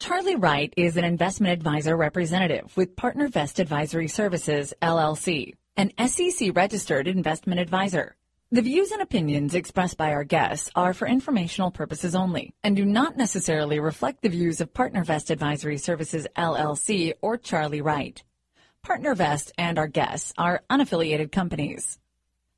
Charlie Wright is an investment advisor representative with PartnerVest Advisory Services, LLC, an SEC registered investment advisor. The views and opinions expressed by our guests are for informational purposes only and do not necessarily reflect the views of PartnerVest Advisory Services, LLC or Charlie Wright. PartnerVest and our guests are unaffiliated companies.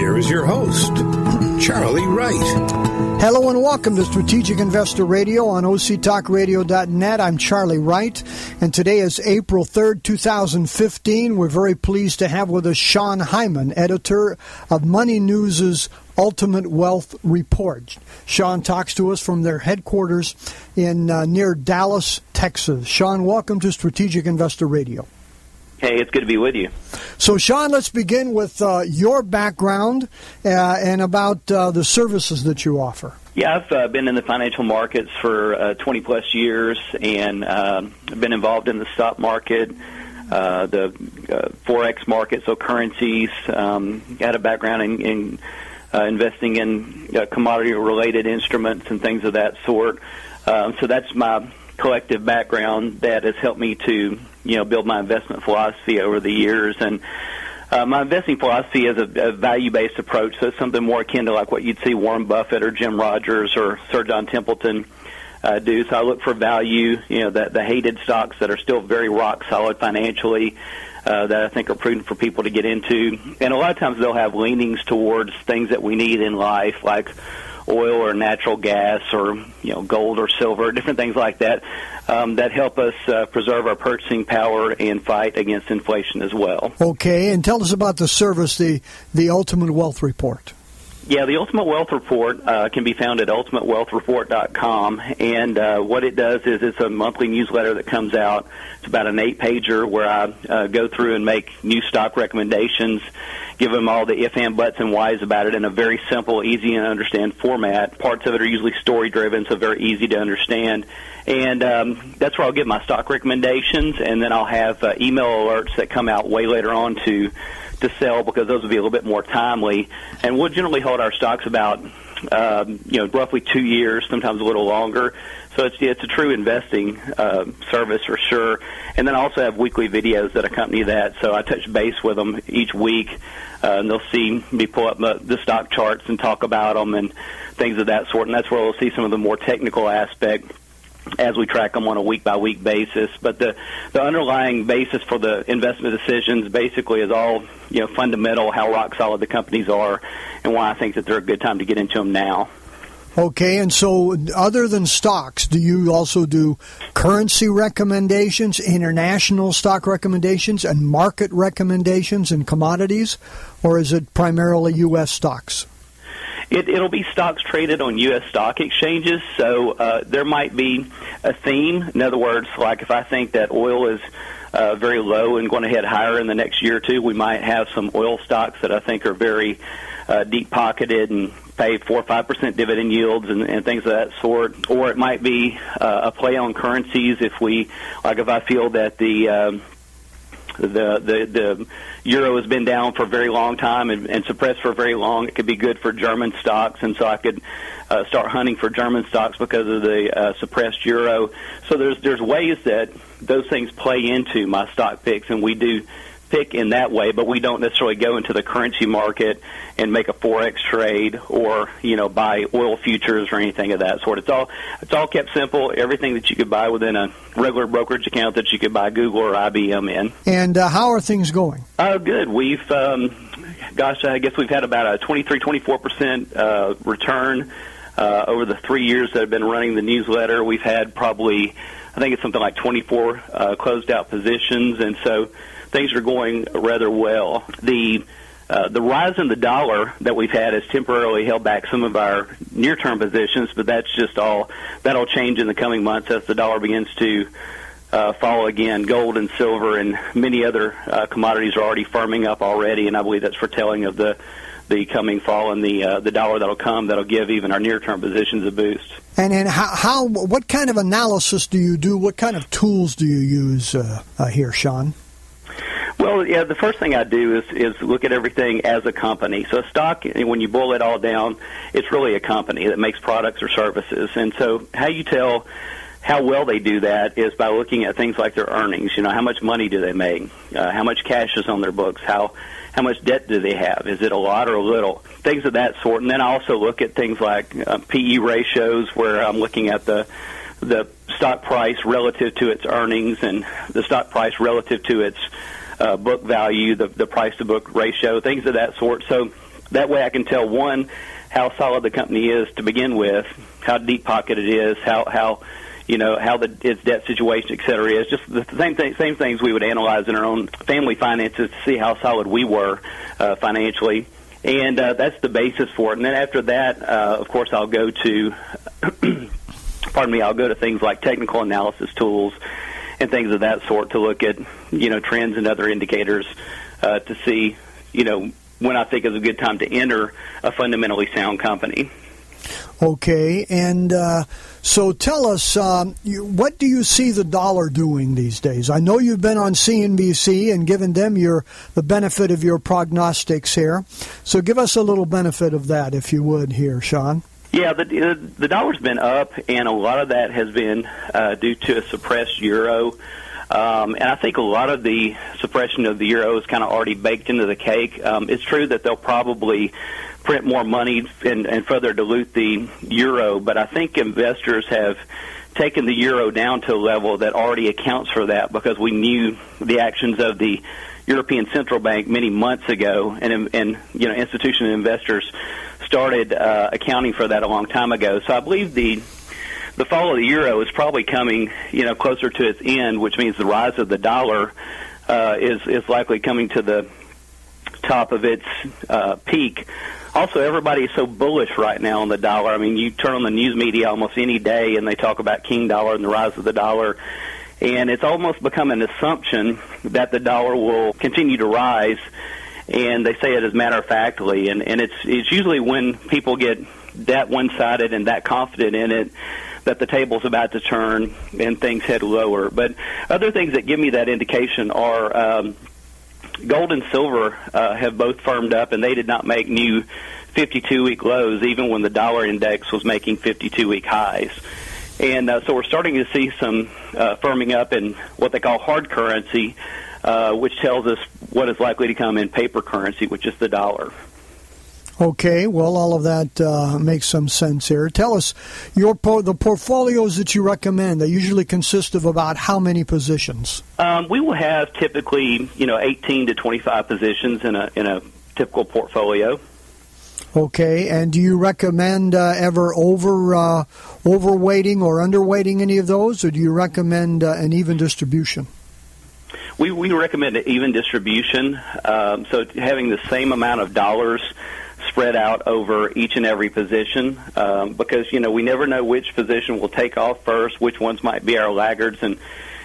Here is your host, Charlie Wright. Hello and welcome to Strategic Investor Radio on OCTalkRadio.net. I'm Charlie Wright, and today is April 3rd, 2015. We're very pleased to have with us Sean Hyman, editor of Money News's Ultimate Wealth Report. Sean talks to us from their headquarters in uh, near Dallas, Texas. Sean, welcome to Strategic Investor Radio. Hey, it's good to be with you. So, Sean, let's begin with uh, your background uh, and about uh, the services that you offer. Yeah, I've uh, been in the financial markets for uh, 20 plus years and um, been involved in the stock market, uh, the forex market, so currencies. Um, had a background in, in investing in commodity-related instruments and things of that sort. Um, so that's my collective background that has helped me to you know build my investment philosophy over the years and uh, my investing philosophy is a, a value-based approach, so it's something more akin to like what you'd see Warren Buffett or Jim Rogers or Sir John Templeton uh, do. So I look for value, you know, the, the hated stocks that are still very rock solid financially, uh, that I think are prudent for people to get into. And a lot of times they'll have leanings towards things that we need in life, like oil or natural gas or you know gold or silver, different things like that um, that help us uh, preserve our purchasing power and fight against inflation as well. Okay, and tell us about the service, the the Ultimate Wealth Report. Yeah, the Ultimate Wealth Report uh, can be found at ultimatewealthreport.com, and uh, what it does is it's a monthly newsletter that comes out. It's about an eight-pager where I uh, go through and make new stock recommendations, give them all the if and buts and whys about it in a very simple, easy to understand format. Parts of it are usually story-driven, so very easy to understand. And um, that's where I'll give my stock recommendations, and then I'll have uh, email alerts that come out way later on to to sell because those will be a little bit more timely. And we'll generally hold our stocks about um, you know roughly two years, sometimes a little longer. So it's it's a true investing uh, service for sure. And then I also have weekly videos that accompany that. So I touch base with them each week, uh, and they'll see me pull up the stock charts and talk about them and things of that sort. And that's where we'll see some of the more technical aspect as we track them on a week by week basis. But the the underlying basis for the investment decisions basically is all you know fundamental, how rock solid the companies are, and why I think that they're a good time to get into them now. Okay, and so other than stocks, do you also do currency recommendations, international stock recommendations, and market recommendations and commodities, or is it primarily U.S. stocks? It, it'll be stocks traded on U.S. stock exchanges, so uh, there might be a theme. In other words, like if I think that oil is uh, very low and going to head higher in the next year or two, we might have some oil stocks that I think are very uh, deep pocketed and pay four or five percent dividend yields and, and things of that sort. Or it might be uh, a play on currencies if we, like, if I feel that the um, the the the euro has been down for a very long time and, and suppressed for very long. It could be good for German stocks, and so I could uh, start hunting for German stocks because of the uh, suppressed euro. So there's there's ways that those things play into my stock picks, and we do pick in that way, but we don't necessarily go into the currency market and make a forex trade or you know buy oil futures or anything of that sort. It's all it's all kept simple. Everything that you could buy within a regular brokerage account that you could buy Google or IBM in. And uh, how are things going? Oh, good. We've um, gosh, I guess we've had about a 23, 24 percent uh, return. Uh, over the three years that I've been running the newsletter, we've had probably, I think it's something like 24 uh, closed out positions, and so things are going rather well. The uh, the rise in the dollar that we've had has temporarily held back some of our near-term positions, but that's just all that'll change in the coming months as the dollar begins to uh, fall again. Gold and silver and many other uh, commodities are already firming up already, and I believe that's foretelling of the the coming fall and the uh, the dollar that'll come that'll give even our near term positions a boost. And and how, how what kind of analysis do you do? What kind of tools do you use uh, uh, here, Sean? Well, yeah, the first thing I do is is look at everything as a company. So a stock, when you boil it all down, it's really a company that makes products or services. And so how you tell how well they do that is by looking at things like their earnings. You know, how much money do they make? Uh, how much cash is on their books? How how much debt do they have? Is it a lot or a little? Things of that sort. And then I also look at things like uh, PE ratios, where I'm looking at the the stock price relative to its earnings and the stock price relative to its uh, book value, the, the price to book ratio, things of that sort. So that way I can tell one how solid the company is to begin with, how deep pocket it is, how how you know how the its debt situation, et cetera, is. Just the same thing, same things we would analyze in our own family finances to see how solid we were uh, financially. And uh, that's the basis for it. And then after that, uh, of course, I'll go to, pardon me, I'll go to things like technical analysis tools and things of that sort to look at you know trends and other indicators uh, to see you know when I think is a good time to enter a fundamentally sound company. Okay, and uh, so tell us, um, you, what do you see the dollar doing these days? I know you've been on CNBC and given them your the benefit of your prognostics here. So give us a little benefit of that, if you would, here, Sean. Yeah, the the dollar's been up, and a lot of that has been uh, due to a suppressed euro. Um, and I think a lot of the suppression of the euro is kind of already baked into the cake. Um, it's true that they'll probably print more money and, and further dilute the euro, but I think investors have taken the euro down to a level that already accounts for that because we knew the actions of the European Central Bank many months ago, and and you know institutional investors started uh, accounting for that a long time ago. So I believe the the fall of the euro is probably coming, you know, closer to its end, which means the rise of the dollar uh, is is likely coming to the top of its uh, peak. Also, everybody is so bullish right now on the dollar. I mean, you turn on the news media almost any day, and they talk about King Dollar and the rise of the dollar. And it's almost become an assumption that the dollar will continue to rise and they say it as matter of factly, and and it's it's usually when people get that one sided and that confident in it that the table's about to turn and things head lower. But other things that give me that indication are um, gold and silver uh, have both firmed up, and they did not make new 52 week lows, even when the dollar index was making 52 week highs. And uh, so we're starting to see some uh, firming up in what they call hard currency, uh, which tells us what is likely to come in paper currency, which is the dollar. Okay, well, all of that uh, makes some sense here. Tell us your po- the portfolios that you recommend. They usually consist of about how many positions? Um, we will have typically, you know, 18 to 25 positions in a in a typical portfolio. Okay, and do you recommend uh, ever over uh, overweighting or underweighting any of those, or do you recommend uh, an even distribution? We we recommend an even distribution. Um, so having the same amount of dollars spread out over each and every position um, because you know we never know which position will take off first, which ones might be our laggards, and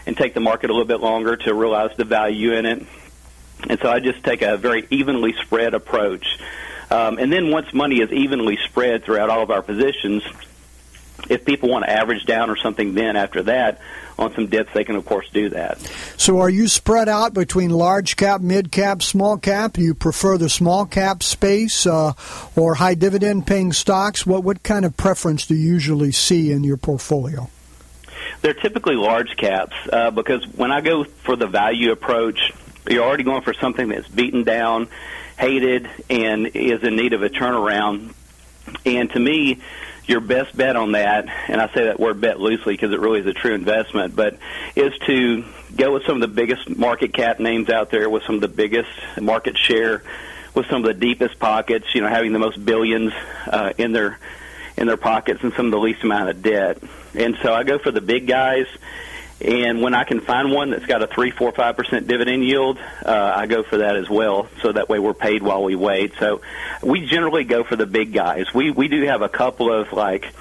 and take the market a little bit longer to realize the value in it. And so I just take a very evenly spread approach. Um, and then once money is evenly spread throughout all of our positions, if people want to average down or something, then after that, on some dips, they can of course do that. So, are you spread out between large cap, mid cap, small cap? Do you prefer the small cap space uh, or high dividend paying stocks? What what kind of preference do you usually see in your portfolio? They're typically large caps uh, because when I go for the value approach, you're already going for something that's beaten down, hated, and is in need of a turnaround. And to me, your best bet on that, and I say that word bet loosely because it really is a true investment, but is to go with some of the biggest market cap names out there with some of the biggest market share, with some of the deepest pockets, you know, having the most billions uh, in their in their pockets and some of the least amount of debt. And so I go for the big guys and when I can find one that's got a three, four, five percent dividend yield, uh, I go for that as well. So that way we're paid while we wait. So we generally go for the big guys. We we do have a couple of like,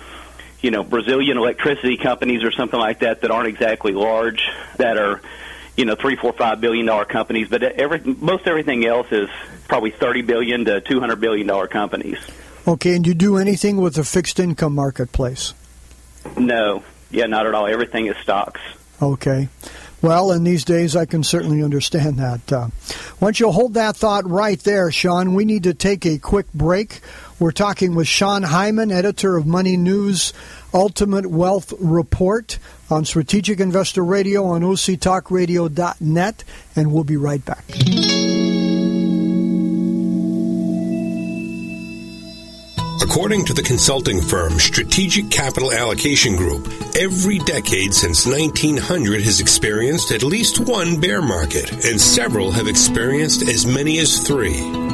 you know, Brazilian electricity companies or something like that that aren't exactly large, that are, you know, three, four, five billion dollar companies. But every most everything else is probably thirty billion to two hundred billion dollar companies. Okay, and you do anything with the fixed income marketplace? No, yeah, not at all. Everything is stocks. Okay. Well, in these days, I can certainly understand that. Uh, once you hold that thought right there, Sean, we need to take a quick break. We're talking with Sean Hyman, editor of Money News Ultimate Wealth Report on Strategic Investor Radio on OCTalkRadio.net, and we'll be right back. According to the consulting firm Strategic Capital Allocation Group, every decade since 1900 has experienced at least one bear market, and several have experienced as many as three.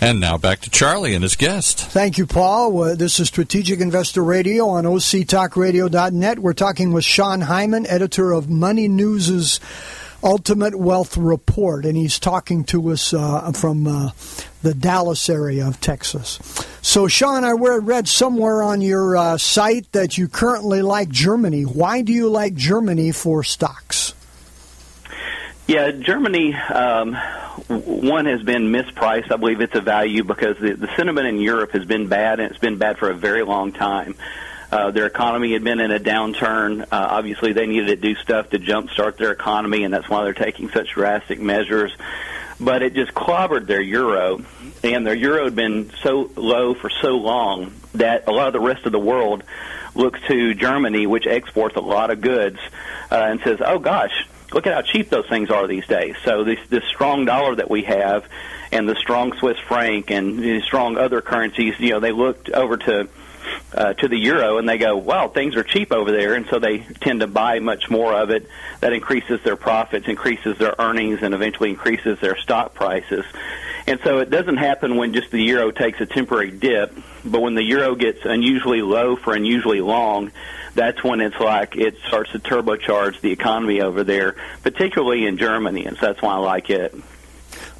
And now back to Charlie and his guest. Thank you, Paul. Uh, this is Strategic Investor Radio on OCTalkRadio.net. We're talking with Sean Hyman, editor of Money News's Ultimate Wealth Report, and he's talking to us uh, from uh, the Dallas area of Texas. So, Sean, I read somewhere on your uh, site that you currently like Germany. Why do you like Germany for stocks? Yeah, Germany, um, one has been mispriced. I believe it's a value because the, the sentiment in Europe has been bad, and it's been bad for a very long time. Uh, their economy had been in a downturn. Uh, obviously, they needed to do stuff to jumpstart their economy, and that's why they're taking such drastic measures. But it just clobbered their euro, and their euro had been so low for so long that a lot of the rest of the world looks to Germany, which exports a lot of goods, uh, and says, "Oh gosh, look at how cheap those things are these days. So this this strong dollar that we have, and the strong Swiss franc, and the strong other currencies, you know, they looked over to uh, to the euro and they go, "Wow, things are cheap over there," and so they tend to buy much more of it. That increases their profits, increases their earnings, and eventually increases their stock prices. And so it doesn't happen when just the euro takes a temporary dip, but when the euro gets unusually low for unusually long, that's when it's like it starts to turbocharge the economy over there, particularly in Germany, and so that's why I like it.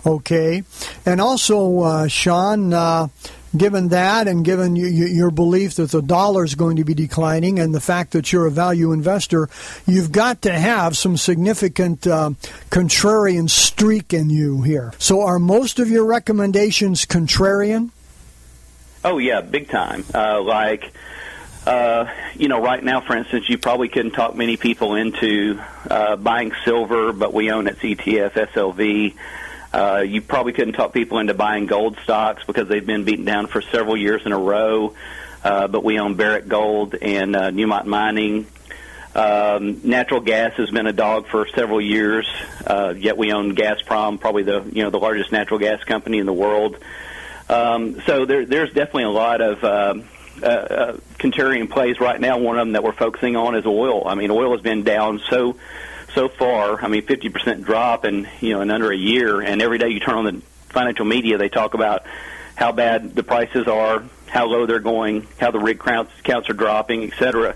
Okay, and also, uh, Sean. Uh, given that, and given you, you, your belief that the dollar is going to be declining, and the fact that you're a value investor, you've got to have some significant uh, contrarian streak in you here. So, are most of your recommendations contrarian? Oh yeah, big time. Uh, like uh, you know, right now, for instance, you probably couldn't talk many people into uh, buying silver, but we own its ETF, SLV. Uh, you probably couldn't talk people into buying gold stocks because they've been beaten down for several years in a row. Uh, but we own Barrick Gold and uh, Newmont Mining. Um, natural gas has been a dog for several years. Uh, yet we own Gazprom, probably the you know the largest natural gas company in the world. Um, so there, there's definitely a lot of uh, uh, uh, contrarian plays right now. One of them that we're focusing on is oil. I mean, oil has been down so so far. I mean, 50% drop in you know in under a year, and every day you turn on the financial media, they talk about how bad the prices are, how low they're going, how the rig counts, counts are dropping, et cetera.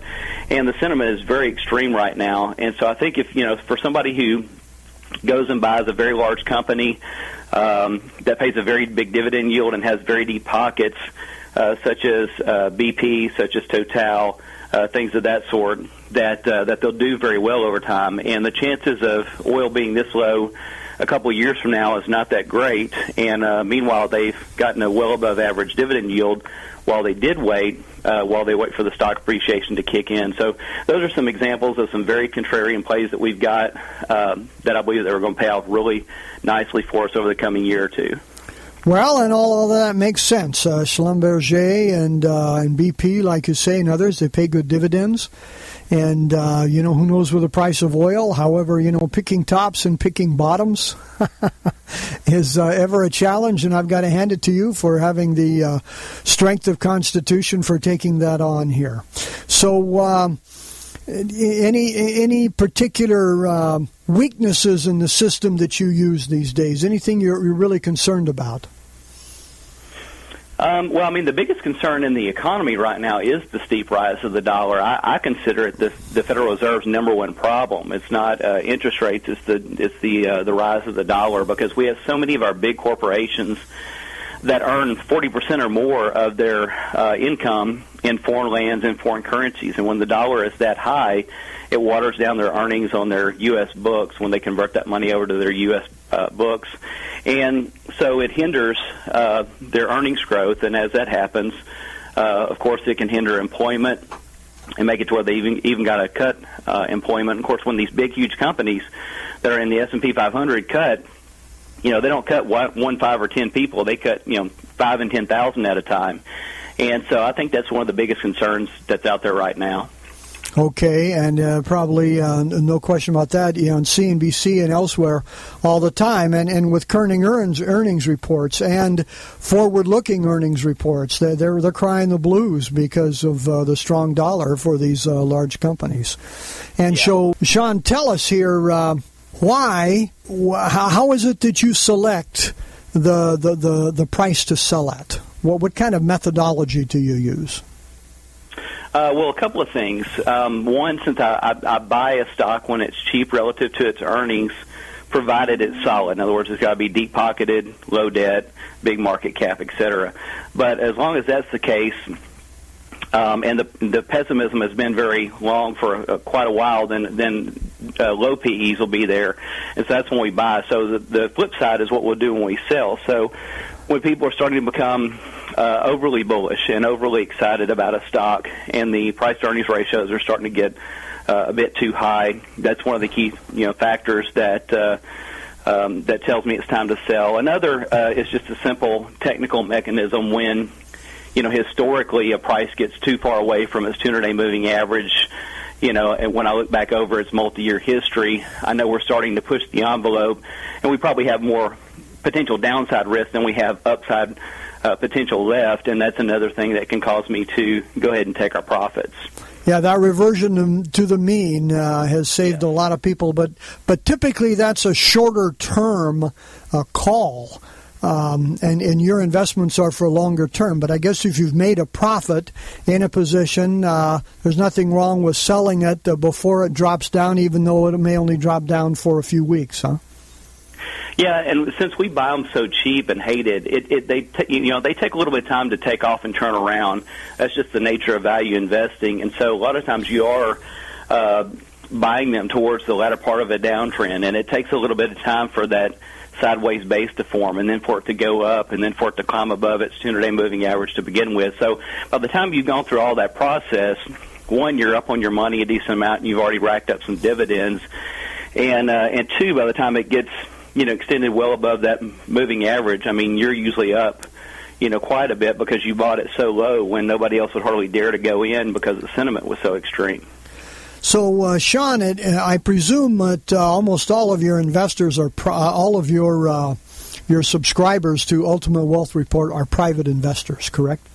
And the sentiment is very extreme right now. And so I think if you know for somebody who goes and buys a very large company um, that pays a very big dividend yield and has very deep pockets uh, such as uh, BP, such as Total, uh, things of that sort, that uh, that they'll do very well over time. And the chances of oil being this low a couple of years from now is not that great. And uh, meanwhile, they've gotten a well above average dividend yield while they did wait, uh, while they wait for the stock appreciation to kick in. So those are some examples of some very contrarian plays that we've got um, that I believe that are going to pay off really nicely for us over the coming year or two. Well, and all of that makes sense. Uh, Schlumberger and uh, and BP, like you say, and others, they pay good dividends, and uh, you know who knows with the price of oil. However, you know picking tops and picking bottoms is uh, ever a challenge, and I've got to hand it to you for having the uh, strength of constitution for taking that on here. So. Um, any any particular uh, weaknesses in the system that you use these days? Anything you're, you're really concerned about? Um, well, I mean, the biggest concern in the economy right now is the steep rise of the dollar. I, I consider it the, the Federal Reserve's number one problem. It's not uh, interest rates; it's the it's the uh, the rise of the dollar because we have so many of our big corporations that earn 40% or more of their uh, income in foreign lands and foreign currencies. And when the dollar is that high, it waters down their earnings on their U.S. books when they convert that money over to their U.S. Uh, books. And so it hinders uh, their earnings growth. And as that happens, uh, of course, it can hinder employment and make it to where they even even got to cut uh, employment. Of course, when these big, huge companies that are in the S and P 500 cut, you know, they don't cut one, one, five, or ten people. They cut you know five and ten thousand at a time. And so I think that's one of the biggest concerns that's out there right now. Okay, and uh, probably uh, no question about that. You know, on CNBC and elsewhere, all the time, and and with Kerning earnings earnings reports and forward-looking earnings reports, they're they're, they're crying the blues because of uh, the strong dollar for these uh, large companies. And yeah. so, Sean, tell us here uh, why, how is it that you select the the the, the price to sell at? What what kind of methodology do you use? Uh, well, a couple of things. Um, one, since I, I, I buy a stock when it's cheap relative to its earnings, provided it's solid. In other words, it's got to be deep pocketed, low debt, big market cap, etc. But as long as that's the case, um, and the the pessimism has been very long for uh, quite a while, then then uh, low PEs will be there, and so that's when we buy. So the, the flip side is what we'll do when we sell. So when people are starting to become uh, overly bullish and overly excited about a stock, and the price to earnings ratios are starting to get uh, a bit too high. That's one of the key you know factors that. Uh, um, that tells me it's time to sell. Another uh, is just a simple technical mechanism when, you know, historically a price gets too far away from its 200-day moving average. You know, and when I look back over its multi-year history, I know we're starting to push the envelope, and we probably have more potential downside risk than we have upside uh, potential left, and that's another thing that can cause me to go ahead and take our profits. Yeah, that reversion to the mean uh, has saved yeah. a lot of people, but but typically that's a shorter term uh, call. Um, and, and your investments are for longer term. But I guess if you've made a profit in a position, uh, there's nothing wrong with selling it uh, before it drops down, even though it may only drop down for a few weeks, huh? Yeah, and since we buy them so cheap and hated, it, it they t- you know they take a little bit of time to take off and turn around. That's just the nature of value investing, and so a lot of times you are. Uh, buying them towards the latter part of a downtrend, and it takes a little bit of time for that sideways base to form, and then for it to go up, and then for it to climb above its 200-day moving average to begin with. So by the time you've gone through all that process, one, you're up on your money a decent amount, and you've already racked up some dividends, and uh, and two, by the time it gets you know, extended well above that moving average, I mean, you're usually up, you know, quite a bit because you bought it so low when nobody else would hardly dare to go in because the sentiment was so extreme. So, uh, Sean, it, I presume that uh, almost all of your investors are pro- uh, all of your uh, your subscribers to Ultimate Wealth Report are private investors, correct?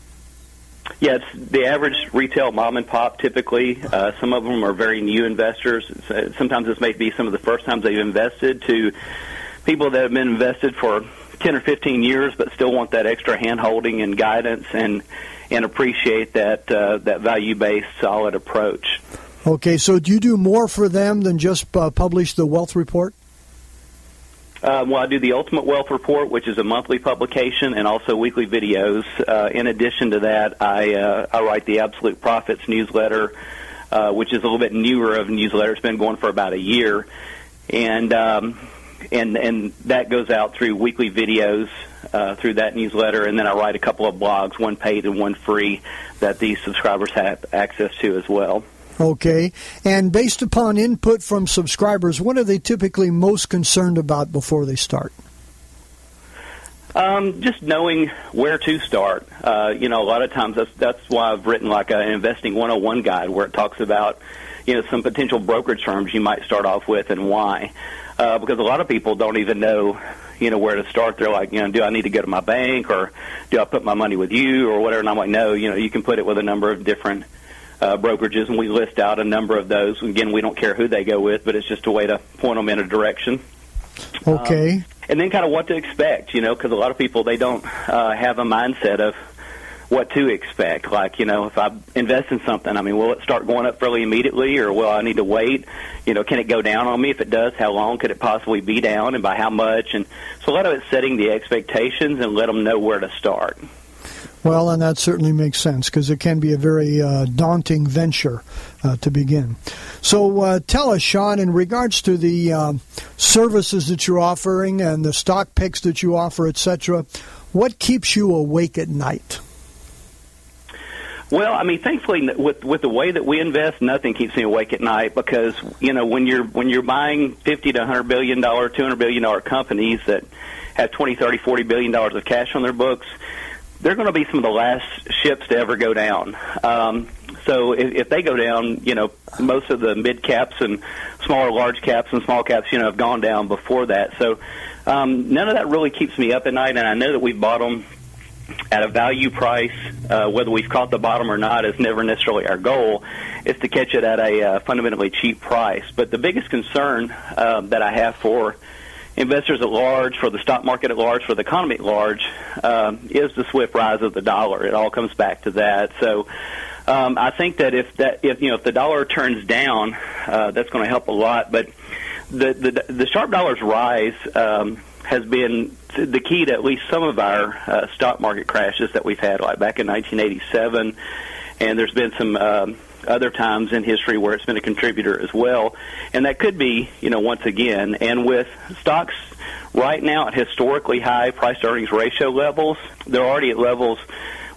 It's the average retail mom and pop. Typically, uh, some of them are very new investors. Uh, sometimes this may be some of the first times they've invested to people that have been invested for 10 or 15 years but still want that extra hand holding and guidance and and appreciate that uh, that value based solid approach. Okay, so do you do more for them than just uh, publish the wealth report? Uh, well, I do the Ultimate Wealth Report, which is a monthly publication, and also weekly videos. Uh, in addition to that, I uh, I write the Absolute Profits newsletter, uh, which is a little bit newer of a newsletter. It's been going for about a year, and um, and and that goes out through weekly videos uh, through that newsletter, and then I write a couple of blogs, one paid and one free, that these subscribers have access to as well. Okay, and based upon input from subscribers, what are they typically most concerned about before they start? Um, just knowing where to start. Uh, you know, a lot of times that's that's why I've written like an investing 101 guide where it talks about you know, some potential brokerage firms you might start off with and why. Uh, because a lot of people don't even know, you know, where to start. They're like, you know, do I need to go to my bank or do I put my money with you or whatever? And I'm like, no, you know, you can put it with a number of different uh, brokerages, and we list out a number of those. Again, we don't care who they go with, but it's just a way to point them in a direction. Okay. Um, and then kind of what to expect, you know, because a lot of people they don't uh, have a mindset of what to expect. Like, you know, if I invest in something, I mean, will it start going up fairly immediately, or will I need to wait? You know, can it go down on me? If it does, how long could it possibly be down, and by how much? And so a lot of it's setting the expectations and let them know where to start. Well, and that certainly makes sense because it can be a very uh, daunting venture uh, to begin. So, uh, tell us, Sean, in regards to the uh, services that you're offering and the stock picks that you offer, etc., what keeps you awake at night? Well, I mean, thankfully, with with the way that we invest, nothing keeps me awake at night because you know when you're when you're buying fifty to hundred billion dollar, two hundred billion dollar companies that have twenty, thirty, forty billion dollars of cash on their books, they're going to be some of the last ships to ever go down. Um, so if, if they go down, you know, most of the mid caps and smaller, large caps and small caps, you know, have gone down before that. So um, none of that really keeps me up at night, and I know that we've bought them at a value price, uh, whether we've caught the bottom or not is never necessarily our goal. Is to catch it at a uh, fundamentally cheap price. But the biggest concern uh, that I have for investors at large, for the stock market at large, for the economy at large, um, is the swift rise of the dollar. It all comes back to that. So. Um, I think that if that if you know if the dollar turns down, uh, that's going to help a lot. But the the, the sharp dollar's rise um, has been the key to at least some of our uh, stock market crashes that we've had, like back in 1987, and there's been some um, other times in history where it's been a contributor as well, and that could be, you know, once again, and with stocks right now at historically high price earnings ratio levels, they're already at levels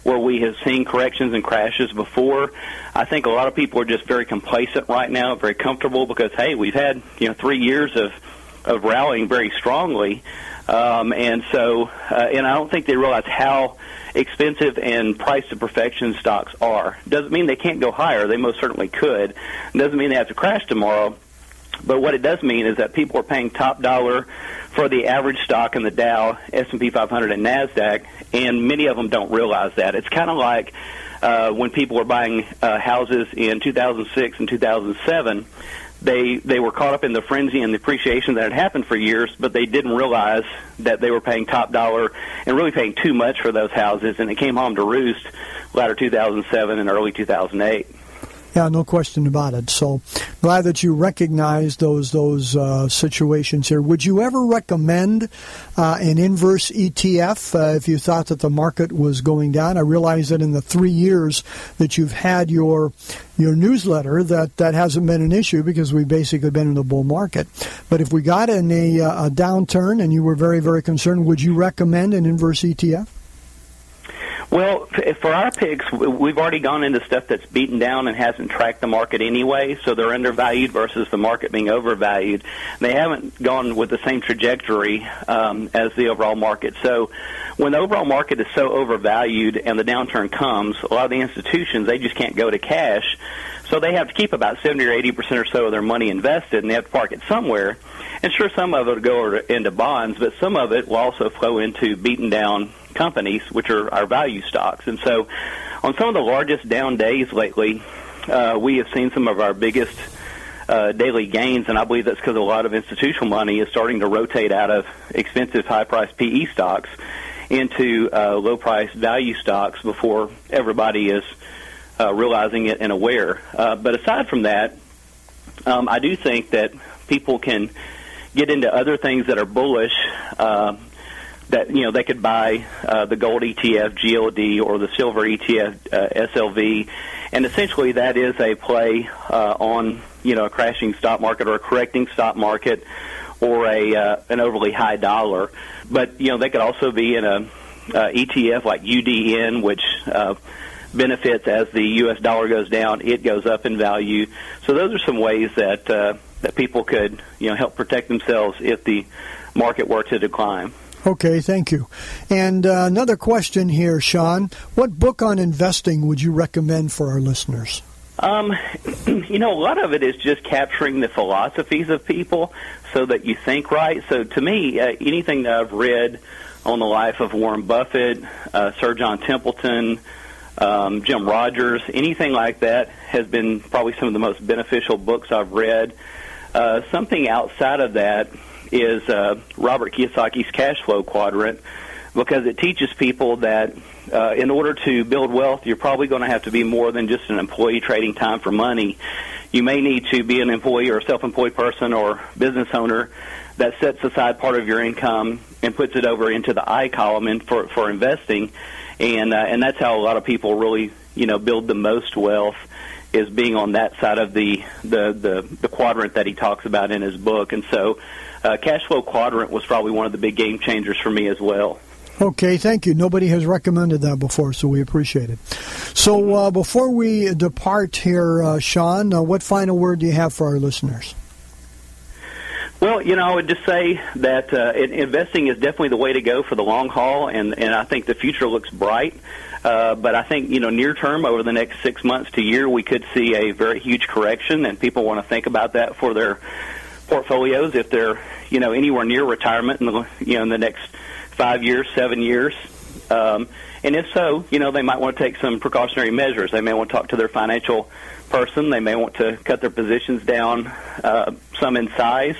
where we have seen corrections and crashes before. I think a lot of people are just very complacent right now, very comfortable because hey, we've had you know three years of of rallying very strongly. Um, and so, uh, and I don't think they realize how expensive and priced to perfection stocks are. Doesn't mean they can't go higher. They most certainly could. Doesn't mean they have to crash tomorrow. But what it does mean is that people are paying top dollar for the average stock in the Dow, S&P 500, and Nasdaq, and many of them don't realize that. It's kind of like uh, when people were buying uh, houses in 2006 and 2007 they they were caught up in the frenzy and the appreciation that had happened for years, but they didn't realize that they were paying top dollar and really paying too much for those houses, and it came home to roost latter 2007 and early 2008. Yeah, no question about it. So glad that you recognize those those uh, situations here. Would you ever recommend uh, an inverse ETF uh, if you thought that the market was going down? I realize that in the three years that you've had your your newsletter, that that hasn't been an issue because we've basically been in a bull market. But if we got in a, uh, a downturn and you were very very concerned, would you recommend an inverse ETF? Well, for our picks, we've already gone into stuff that's beaten down and hasn't tracked the market anyway, so they're undervalued versus the market being overvalued. They haven't gone with the same trajectory um, as the overall market. So when the overall market is so overvalued and the downturn comes, a lot of the institutions, they just can't go to cash. So they have to keep about 70 or 80 percent or so of their money invested, and they have to park it somewhere. And sure, some of it will go into bonds, but some of it will also flow into beaten down companies, which are our value stocks. And so, on some of the largest down days lately, uh, we have seen some of our biggest uh, daily gains, and I believe that's because a lot of institutional money is starting to rotate out of expensive, high-priced PE stocks into uh, low-priced value stocks before everybody is uh, realizing it and aware. Uh, but aside from that, um, I do think that people can get into other things that are bullish. Uh, that you know they could buy uh, the gold ETF GLD or the silver ETF uh, SLV, and essentially that is a play uh, on you know a crashing stock market or a correcting stock market or a uh, an overly high dollar. But you know they could also be in a uh, ETF like UDN, which uh, benefits as the U.S. dollar goes down, it goes up in value. So those are some ways that uh, that people could you know help protect themselves if the market were to decline. Okay, thank you. And uh, another question here, Sean. What book on investing would you recommend for our listeners? Um, you know, a lot of it is just capturing the philosophies of people so that you think right. So to me, uh, anything that I've read on the life of Warren Buffett, uh, Sir John Templeton, um, Jim Rogers, anything like that has been probably some of the most beneficial books I've read. Uh, something outside of that is uh, Robert Kiyosaki's cash flow quadrant because it teaches people that uh, in order to build wealth, you're probably going to have to be more than just an employee trading time for money. You may need to be an employee or a self-employed person or business owner that sets aside part of your income and puts it over into the I column for for investing, and uh, and that's how a lot of people really you know build the most wealth is being on that side of the the the, the quadrant that he talks about in his book, and so uh, cash flow quadrant was probably one of the big game changers for me as well. Okay, thank you. Nobody has recommended that before, so we appreciate it. So uh, before we depart here, uh, Sean, uh, what final word do you have for our listeners? Well, you know, I would just say that uh, investing is definitely the way to go for the long haul, and, and I think the future looks bright. Uh, but I think, you know, near term, over the next six months to year, we could see a very huge correction, and people want to think about that for their portfolios if they're, you know, anywhere near retirement in the, you know, in the next – five years, seven years. Um, and if so, you know, they might want to take some precautionary measures. They may want to talk to their financial person. They may want to cut their positions down uh, some in size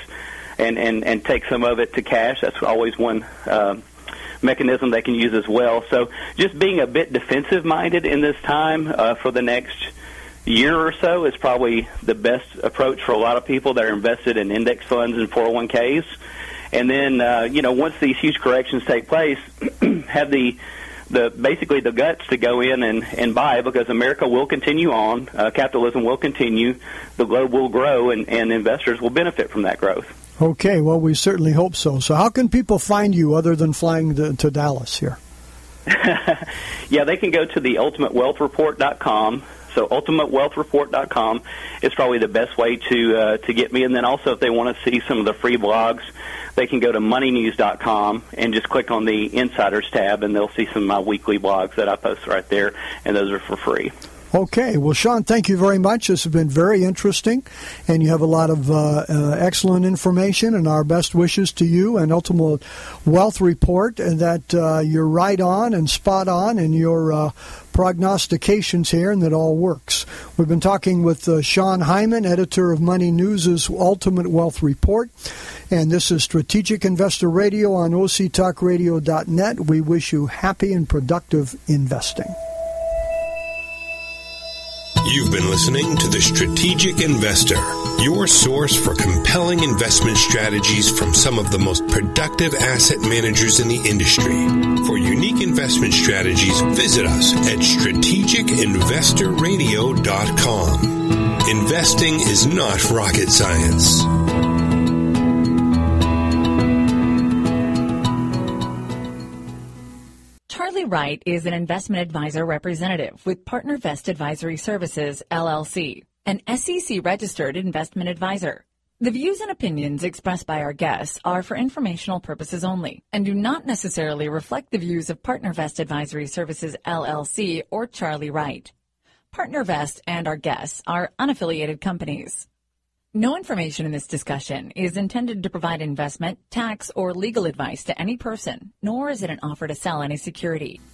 and, and, and take some of it to cash. That's always one uh, mechanism they can use as well. So just being a bit defensive minded in this time uh, for the next year or so is probably the best approach for a lot of people that are invested in index funds and 401ks and then uh, you know once these huge corrections take place, have the the basically the guts to go in and and buy because America will continue on, uh, capitalism will continue, the globe will grow, and and investors will benefit from that growth. Okay, well we certainly hope so. So how can people find you other than flying to, to Dallas here? yeah, they can go to the ultimatewealthreport.com. So ultimatewealthreport.com is probably the best way to uh, to get me. And then also, if they want to see some of the free blogs, they can go to moneynews.com and just click on the Insiders tab, and they'll see some of my weekly blogs that I post right there, and those are for free. Okay. Well, Sean, thank you very much. This has been very interesting, and you have a lot of uh, uh, excellent information, and our best wishes to you and Ultimate Wealth Report, and that uh, you're right on and spot on in your uh, prognostications here, and that all works. We've been talking with uh, Sean Hyman, editor of Money News' Ultimate Wealth Report, and this is Strategic Investor Radio on OCTalkRadio.net. We wish you happy and productive investing. You've been listening to The Strategic Investor, your source for compelling investment strategies from some of the most productive asset managers in the industry. For unique investment strategies, visit us at strategicinvestorradio.com. Investing is not rocket science. Charlie Wright is an investment advisor representative with PartnerVest Advisory Services, LLC, an SEC registered investment advisor. The views and opinions expressed by our guests are for informational purposes only and do not necessarily reflect the views of PartnerVest Advisory Services, LLC or Charlie Wright. PartnerVest and our guests are unaffiliated companies. No information in this discussion is intended to provide investment, tax, or legal advice to any person, nor is it an offer to sell any security.